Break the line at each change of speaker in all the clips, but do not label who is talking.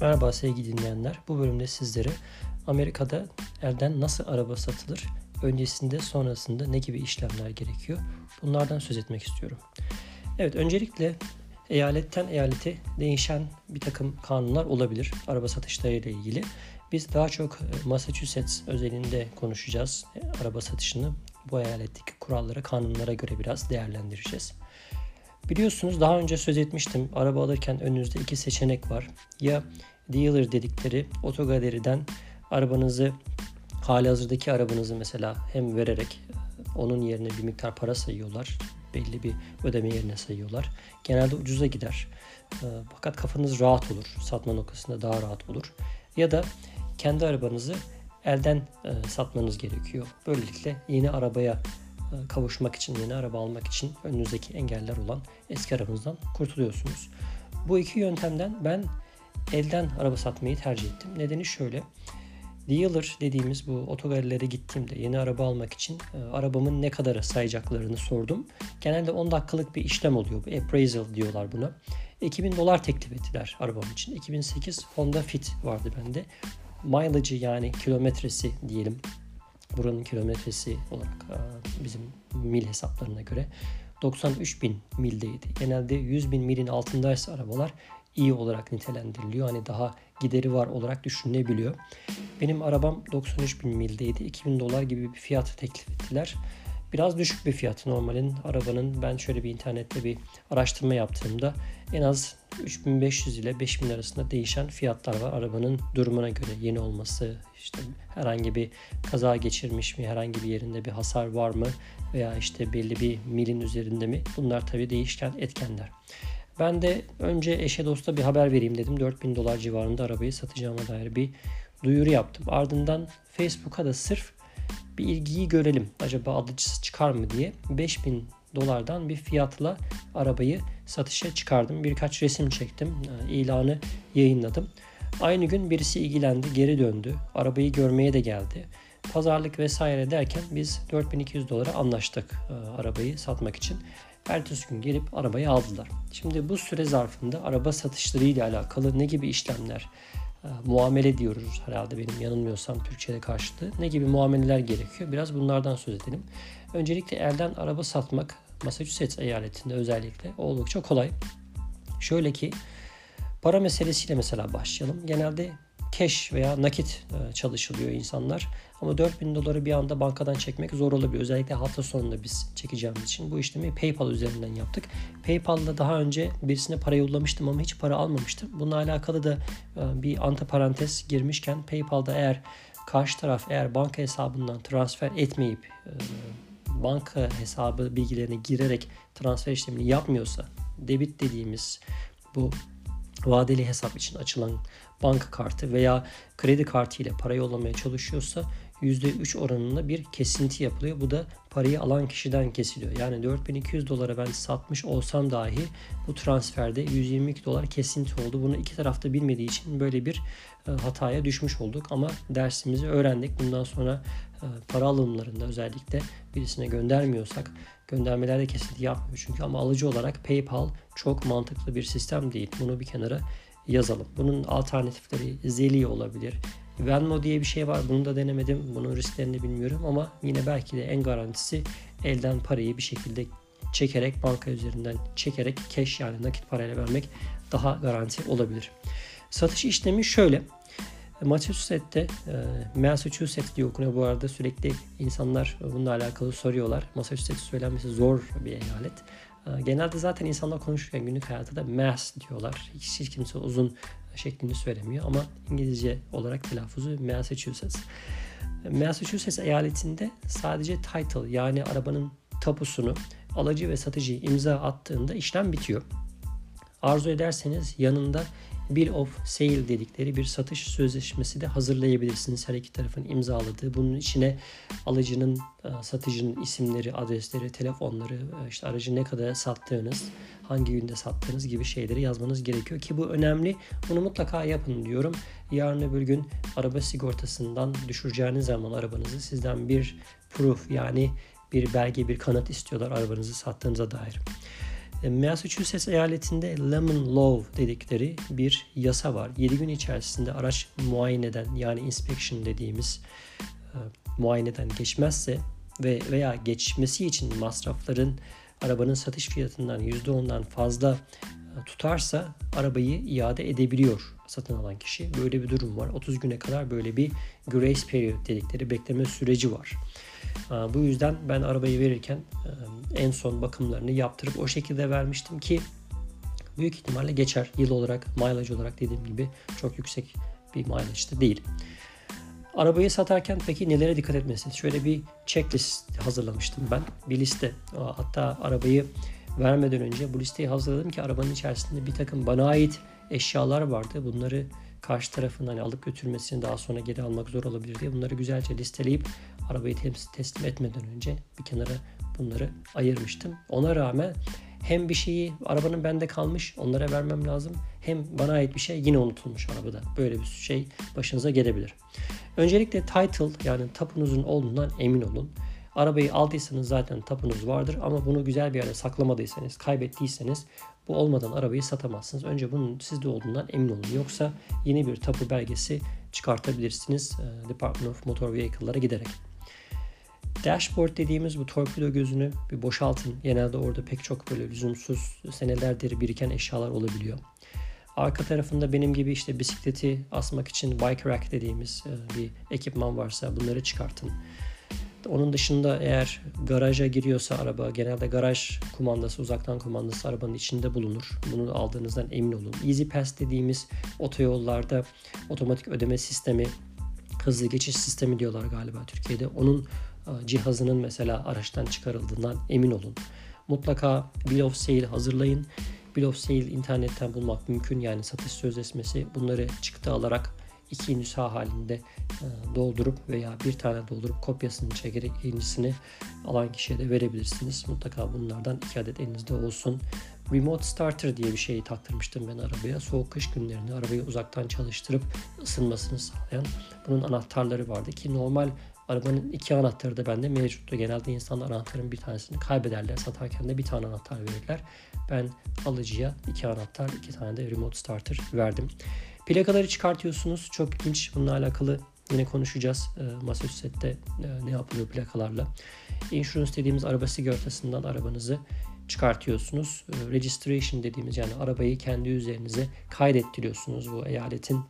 Merhaba sevgili dinleyenler. Bu bölümde sizlere Amerika'da elden nasıl araba satılır, öncesinde sonrasında ne gibi işlemler gerekiyor bunlardan söz etmek istiyorum. Evet öncelikle eyaletten eyalete değişen bir takım kanunlar olabilir araba satışları ile ilgili. Biz daha çok e, Massachusetts özelinde konuşacağız e, araba satışını. Bu eyaletteki kurallara, kanunlara göre biraz değerlendireceğiz. Biliyorsunuz daha önce söz etmiştim. Araba alırken önünüzde iki seçenek var. Ya dealer dedikleri otogaleriden arabanızı hali hazırdaki arabanızı mesela hem vererek onun yerine bir miktar para sayıyorlar. Belli bir ödeme yerine sayıyorlar. Genelde ucuza gider. Ee, fakat kafanız rahat olur. Satma noktasında daha rahat olur. Ya da kendi arabanızı elden e, satmanız gerekiyor. Böylelikle yeni arabaya e, kavuşmak için, yeni araba almak için önünüzdeki engeller olan eski arabanızdan kurtuluyorsunuz. Bu iki yöntemden ben elden araba satmayı tercih ettim. Nedeni şöyle. Dealer dediğimiz bu otogarilere gittiğimde yeni araba almak için e, arabamın ne kadar sayacaklarını sordum. Genelde 10 dakikalık bir işlem oluyor. Bu appraisal diyorlar buna. 2000 dolar teklif ettiler arabam için. 2008 Honda Fit vardı bende. Mileage'ı yani kilometresi diyelim. Buranın kilometresi olarak e, bizim mil hesaplarına göre 93 bin mildeydi. Genelde 100 bin milin altındaysa arabalar iyi olarak nitelendiriliyor. Hani daha gideri var olarak düşünülebiliyor. Benim arabam 93 bin mildeydi. 2000 dolar gibi bir fiyat teklif ettiler. Biraz düşük bir fiyat normalin arabanın ben şöyle bir internette bir araştırma yaptığımda en az 3500 ile 5000 arasında değişen fiyatlar var. Arabanın durumuna göre yeni olması, işte herhangi bir kaza geçirmiş mi, herhangi bir yerinde bir hasar var mı veya işte belli bir milin üzerinde mi? Bunlar tabii değişken etkenler. Ben de önce eşe dosta bir haber vereyim dedim. 4000 dolar civarında arabayı satacağıma dair bir duyuru yaptım. Ardından Facebook'a da sırf bir ilgiyi görelim. Acaba alıcısı çıkar mı diye 5000 dolardan bir fiyatla arabayı satışa çıkardım. Birkaç resim çektim. E, ilanı yayınladım. Aynı gün birisi ilgilendi, geri döndü. Arabayı görmeye de geldi. Pazarlık vesaire derken biz 4200 dolara anlaştık e, arabayı satmak için. Ertesi gün gelip arabayı aldılar. Şimdi bu süre zarfında araba satışları ile alakalı ne gibi işlemler, muamele diyoruz herhalde benim yanılmıyorsam Türkçe'de karşılığı. Ne gibi muameleler gerekiyor? Biraz bunlardan söz edelim. Öncelikle elden araba satmak Massachusetts eyaletinde özellikle oldukça kolay. Şöyle ki para meselesiyle mesela başlayalım. Genelde cash veya nakit e, çalışılıyor insanlar. Ama 4000 doları bir anda bankadan çekmek zor olabilir. Özellikle hafta sonunda biz çekeceğimiz için bu işlemi PayPal üzerinden yaptık. PayPal'da daha önce birisine para yollamıştım ama hiç para almamıştım. Bununla alakalı da e, bir antiparantez girmişken PayPal'da eğer karşı taraf eğer banka hesabından transfer etmeyip e, banka hesabı bilgilerini girerek transfer işlemini yapmıyorsa debit dediğimiz bu vadeli hesap için açılan banka kartı veya kredi kartı ile para yollamaya çalışıyorsa %3 oranında bir kesinti yapılıyor. Bu da parayı alan kişiden kesiliyor. Yani 4200 dolara ben satmış olsam dahi bu transferde 122 dolar kesinti oldu. Bunu iki tarafta bilmediği için böyle bir e, hataya düşmüş olduk. Ama dersimizi öğrendik. Bundan sonra e, para alımlarında özellikle birisine göndermiyorsak göndermelerde kesinti yapmıyor çünkü ama alıcı olarak PayPal çok mantıklı bir sistem değil. Bunu bir kenara yazalım. Bunun alternatifleri Zeli olabilir. Venmo diye bir şey var. Bunu da denemedim. Bunun risklerini bilmiyorum ama yine belki de en garantisi elden parayı bir şekilde çekerek banka üzerinden çekerek cash yani nakit parayla vermek daha garanti olabilir. Satış işlemi şöyle. Massachusetts'te, e, Massachusetts diye okunuyor bu arada sürekli insanlar bununla alakalı soruyorlar. Massachusetts söylenmesi zor bir eyalet. E, genelde zaten insanlar konuşurken günlük hayatta da Mass diyorlar. Hiç, hiç kimse uzun şeklini söylemiyor ama İngilizce olarak telaffuzu Massachusetts. Massachusetts eyaletinde sadece title yani arabanın tapusunu alıcı ve satıcı imza attığında işlem bitiyor. Arzu ederseniz yanında Bill of Sale dedikleri bir satış sözleşmesi de hazırlayabilirsiniz. Her iki tarafın imzaladığı. Bunun içine alıcının, e, satıcının isimleri, adresleri, telefonları, e, işte aracı ne kadar sattığınız, hangi günde sattığınız gibi şeyleri yazmanız gerekiyor ki bu önemli. Bunu mutlaka yapın diyorum. Yarın öbür gün araba sigortasından düşüreceğiniz zaman arabanızı sizden bir proof yani bir belge, bir kanıt istiyorlar arabanızı sattığınıza dair. E, Massachusetts eyaletinde lemon law dedikleri bir yasa var. 7 gün içerisinde araç muayeneden yani inspection dediğimiz e, muayeneden geçmezse ve veya geçmesi için masrafların arabanın satış fiyatından %10'dan fazla e, tutarsa arabayı iade edebiliyor satın alan kişi. Böyle bir durum var. 30 güne kadar böyle bir grace period dedikleri bekleme süreci var. Bu yüzden ben arabayı verirken e, en son bakımlarını yaptırıp o şekilde vermiştim ki büyük ihtimalle geçer. Yıl olarak, mileage olarak dediğim gibi çok yüksek bir mileage'de değil. Arabayı satarken peki nelere dikkat etmesi? Şöyle bir checklist hazırlamıştım ben. Bir liste. Hatta arabayı vermeden önce bu listeyi hazırladım ki arabanın içerisinde bir takım bana ait eşyalar vardı. Bunları karşı tarafın hani alıp götürmesini daha sonra geri almak zor olabilir diye bunları güzelce listeleyip arabayı teslim etmeden önce bir kenara bunları ayırmıştım. Ona rağmen hem bir şeyi arabanın bende kalmış onlara vermem lazım hem bana ait bir şey yine unutulmuş arabada. Böyle bir şey başınıza gelebilir. Öncelikle title yani tapunuzun olduğundan emin olun. Arabayı aldıysanız zaten tapunuz vardır ama bunu güzel bir yere saklamadıysanız, kaybettiyseniz bu olmadan arabayı satamazsınız. Önce bunun sizde olduğundan emin olun. Yoksa yeni bir tapu belgesi çıkartabilirsiniz e, Department of Motor Vehicle'lara giderek. Dashboard dediğimiz bu torpido gözünü bir boşaltın. Genelde orada pek çok böyle lüzumsuz senelerdir biriken eşyalar olabiliyor. Arka tarafında benim gibi işte bisikleti asmak için bike rack dediğimiz e, bir ekipman varsa bunları çıkartın. Onun dışında eğer garaja giriyorsa araba genelde garaj kumandası uzaktan kumandası arabanın içinde bulunur. Bunu aldığınızdan emin olun. Easy Pass dediğimiz otoyollarda otomatik ödeme sistemi hızlı geçiş sistemi diyorlar galiba Türkiye'de. Onun e, cihazının mesela araçtan çıkarıldığından emin olun. Mutlaka Bill of Sale hazırlayın. Bill of Sale internetten bulmak mümkün yani satış sözleşmesi bunları çıktı alarak iki nüsha halinde e, doldurup veya bir tane doldurup kopyasını çekerek ikincisini alan kişiye de verebilirsiniz. Mutlaka bunlardan iki adet elinizde olsun. Remote Starter diye bir şeyi taktırmıştım ben arabaya. Soğuk kış günlerinde arabayı uzaktan çalıştırıp ısınmasını sağlayan bunun anahtarları vardı ki normal arabanın iki anahtarı da bende mevcuttu. Genelde insanlar anahtarın bir tanesini kaybederler. Satarken de bir tane anahtar verirler. Ben alıcıya iki anahtar, iki tane de remote starter verdim. Plakaları çıkartıyorsunuz. Çok ilginç. Bununla alakalı yine konuşacağız. E, Massachusetts'te e, ne yapılıyor plakalarla. Insurance dediğimiz araba sigortasından arabanızı çıkartıyorsunuz. E, registration dediğimiz yani arabayı kendi üzerinize kaydettiriyorsunuz. Bu eyaletin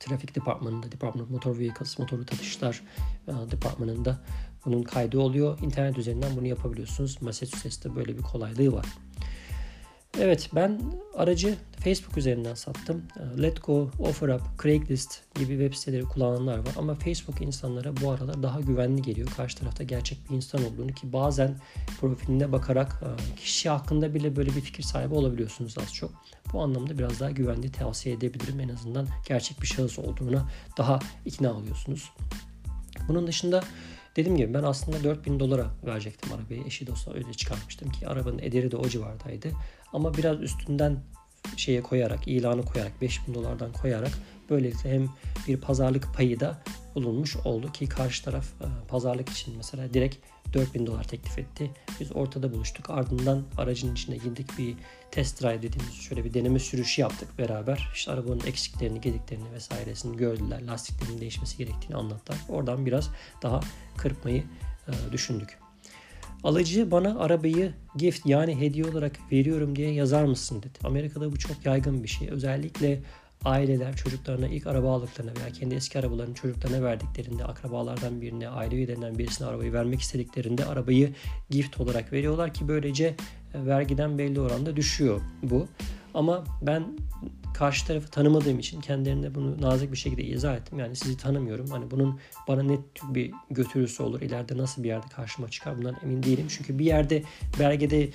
trafik departmanında, Department of Motor Vehicles, motoru tatışlar e, departmanında bunun kaydı oluyor. İnternet üzerinden bunu yapabiliyorsunuz. Massachusetts'te böyle bir kolaylığı var. Evet ben aracı Facebook üzerinden sattım. Ee, Letgo, OfferUp, Craigslist gibi web siteleri kullananlar var. Ama Facebook insanlara bu aralar daha güvenli geliyor. Karşı tarafta gerçek bir insan olduğunu ki bazen profiline bakarak e, kişi hakkında bile böyle bir fikir sahibi olabiliyorsunuz az çok. Bu anlamda biraz daha güvenli tavsiye edebilirim. En azından gerçek bir şahıs olduğuna daha ikna oluyorsunuz. Bunun dışında Dediğim gibi ben aslında 4000 dolara verecektim arabayı. Eşi dostu öyle çıkartmıştım ki arabanın ederi de o civardaydı. Ama biraz üstünden şeye koyarak, ilanı koyarak, 5000 dolardan koyarak böylelikle hem bir pazarlık payı da bulunmuş oldu ki karşı taraf e, pazarlık için mesela direkt 4000 dolar teklif etti. Biz ortada buluştuk. Ardından aracın içine girdik bir test drive dediğimiz şöyle bir deneme sürüşü yaptık beraber. İşte arabanın eksiklerini, gediklerini vesairesini gördüler. Lastiklerin değişmesi gerektiğini anlattılar. Oradan biraz daha kırpmayı e, düşündük. Alıcı bana arabayı gift yani hediye olarak veriyorum diye yazar mısın dedi. Amerika'da bu çok yaygın bir şey. Özellikle aileler çocuklarına ilk araba aldıklarına veya kendi eski arabalarını çocuklarına verdiklerinde akrabalardan birine, aile üyelerinden birisine arabayı vermek istediklerinde arabayı gift olarak veriyorlar ki böylece e, vergiden belli oranda düşüyor bu. Ama ben karşı tarafı tanımadığım için kendilerine bunu nazik bir şekilde izah ettim. Yani sizi tanımıyorum. Hani bunun bana ne tür bir götürüsü olur, ileride nasıl bir yerde karşıma çıkar bundan emin değilim. Çünkü bir yerde belgede e,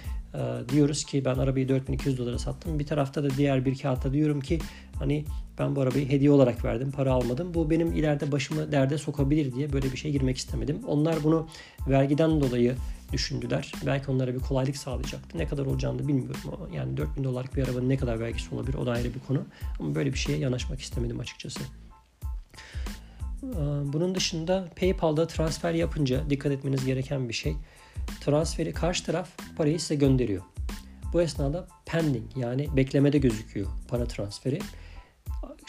diyoruz ki ben arabayı 4200 dolara sattım. Bir tarafta da diğer bir kağıtta diyorum ki hani ben bu arabayı hediye olarak verdim, para almadım. Bu benim ileride başımı derde sokabilir diye böyle bir şey girmek istemedim. Onlar bunu vergiden dolayı düşündüler. Belki onlara bir kolaylık sağlayacaktı. Ne kadar olacağını da bilmiyorum. Yani 4000 dolarlık bir arabanın ne kadar vergisi olabilir o da ayrı bir konu. Ama böyle bir şeye yanaşmak istemedim açıkçası. Bunun dışında PayPal'da transfer yapınca dikkat etmeniz gereken bir şey. Transferi karşı taraf parayı size gönderiyor. Bu esnada pending yani beklemede gözüküyor para transferi.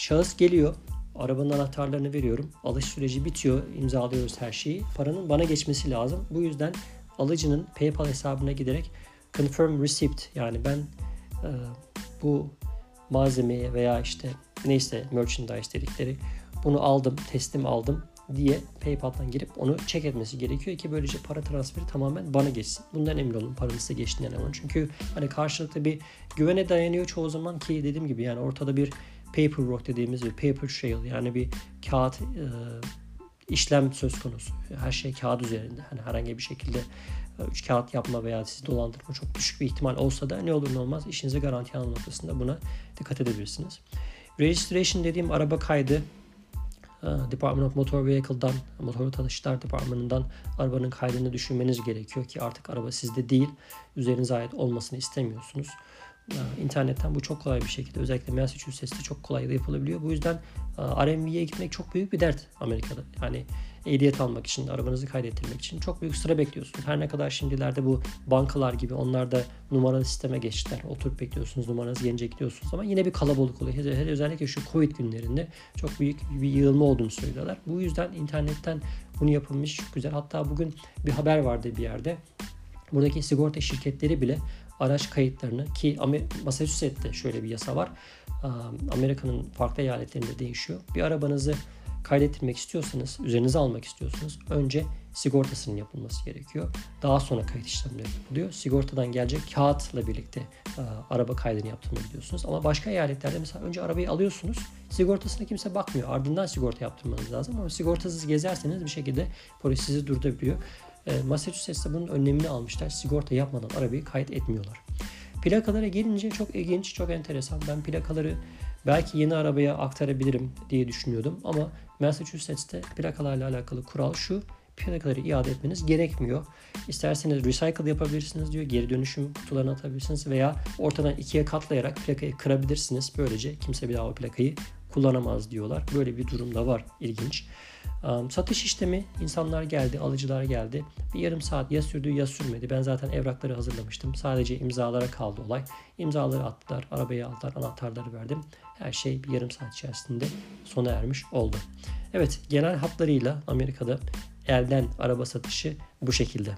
Şahıs geliyor. Arabanın anahtarlarını veriyorum. Alış süreci bitiyor. imzalıyoruz her şeyi. Paranın bana geçmesi lazım. Bu yüzden alıcının PayPal hesabına giderek confirm receipt yani ben e, bu malzemeye veya işte neyse merchandise dedikleri bunu aldım, teslim aldım diye PayPal'dan girip onu check etmesi gerekiyor ki böylece para transferi tamamen bana geçsin. Bundan emin olun paranın size geçtiğinden emin olun. Çünkü hani karşılıklı bir güvene dayanıyor çoğu zaman ki dediğim gibi yani ortada bir paperwork dediğimiz bir paper trail yani bir kağıt e, işlem söz konusu. Her şey kağıt üzerinde. Hani herhangi bir şekilde e, üç kağıt yapma veya sizi dolandırma çok düşük bir ihtimal olsa da ne olur ne olmaz işinize garanti alma noktasında buna dikkat edebilirsiniz. Registration dediğim araba kaydı e, Department of Motor Vehicle'dan, Motor Taşıtlar Departmanı'ndan arabanın kaydını düşünmeniz gerekiyor ki artık araba sizde değil, üzerinize ait olmasını istemiyorsunuz. E, internetten bu çok kolay bir şekilde özellikle Massachusetts'te çok kolay yapılabiliyor. Bu yüzden RMV'ye gitmek çok büyük bir dert Amerika'da. Yani ehliyet almak için, arabanızı kaydettirmek için çok büyük sıra bekliyorsunuz. Her ne kadar şimdilerde bu bankalar gibi onlar da numaralı sisteme geçtiler. Oturup bekliyorsunuz, numaranızı gelince gidiyorsunuz ama yine bir kalabalık oluyor. Hele özellikle şu Covid günlerinde çok büyük bir yığılma olduğunu söylüyorlar. Bu yüzden internetten bunu yapılmış güzel. Hatta bugün bir haber vardı bir yerde. Buradaki sigorta şirketleri bile araç kayıtlarını ki Massachusetts'te şöyle bir yasa var. Amerika'nın farklı eyaletlerinde değişiyor. Bir arabanızı kaydettirmek istiyorsanız, üzerinize almak istiyorsanız önce sigortasının yapılması gerekiyor. Daha sonra kayıt işlemleri yapılıyor. Sigortadan gelecek kağıtla birlikte e, araba kaydını yaptırmayı biliyorsunuz. Ama başka eyaletlerde mesela önce arabayı alıyorsunuz. Sigortasına kimse bakmıyor. Ardından sigorta yaptırmanız lazım. Ama sigortasız gezerseniz bir şekilde polis sizi durdurabiliyor. E, Massachusetts'te bunun önlemini almışlar. Sigorta yapmadan arabayı kayıt etmiyorlar. Plakalara gelince çok ilginç, çok enteresan. Ben plakaları belki yeni arabaya aktarabilirim diye düşünüyordum ama Massachusetts'te plakalarla alakalı kural şu. Plakaları iade etmeniz gerekmiyor. İsterseniz recycle yapabilirsiniz diyor. Geri dönüşüm kutularına atabilirsiniz veya ortadan ikiye katlayarak plakayı kırabilirsiniz. Böylece kimse bir daha o plakayı kullanamaz diyorlar. Böyle bir durum da var. İlginç. Satış işlemi insanlar geldi, alıcılar geldi. Bir yarım saat ya sürdü ya sürmedi. Ben zaten evrakları hazırlamıştım. Sadece imzalara kaldı olay. İmzaları attılar, arabayı aldılar, anahtarları verdim. Her şey bir yarım saat içerisinde sona ermiş oldu. Evet, genel hatlarıyla Amerika'da elden araba satışı bu şekilde.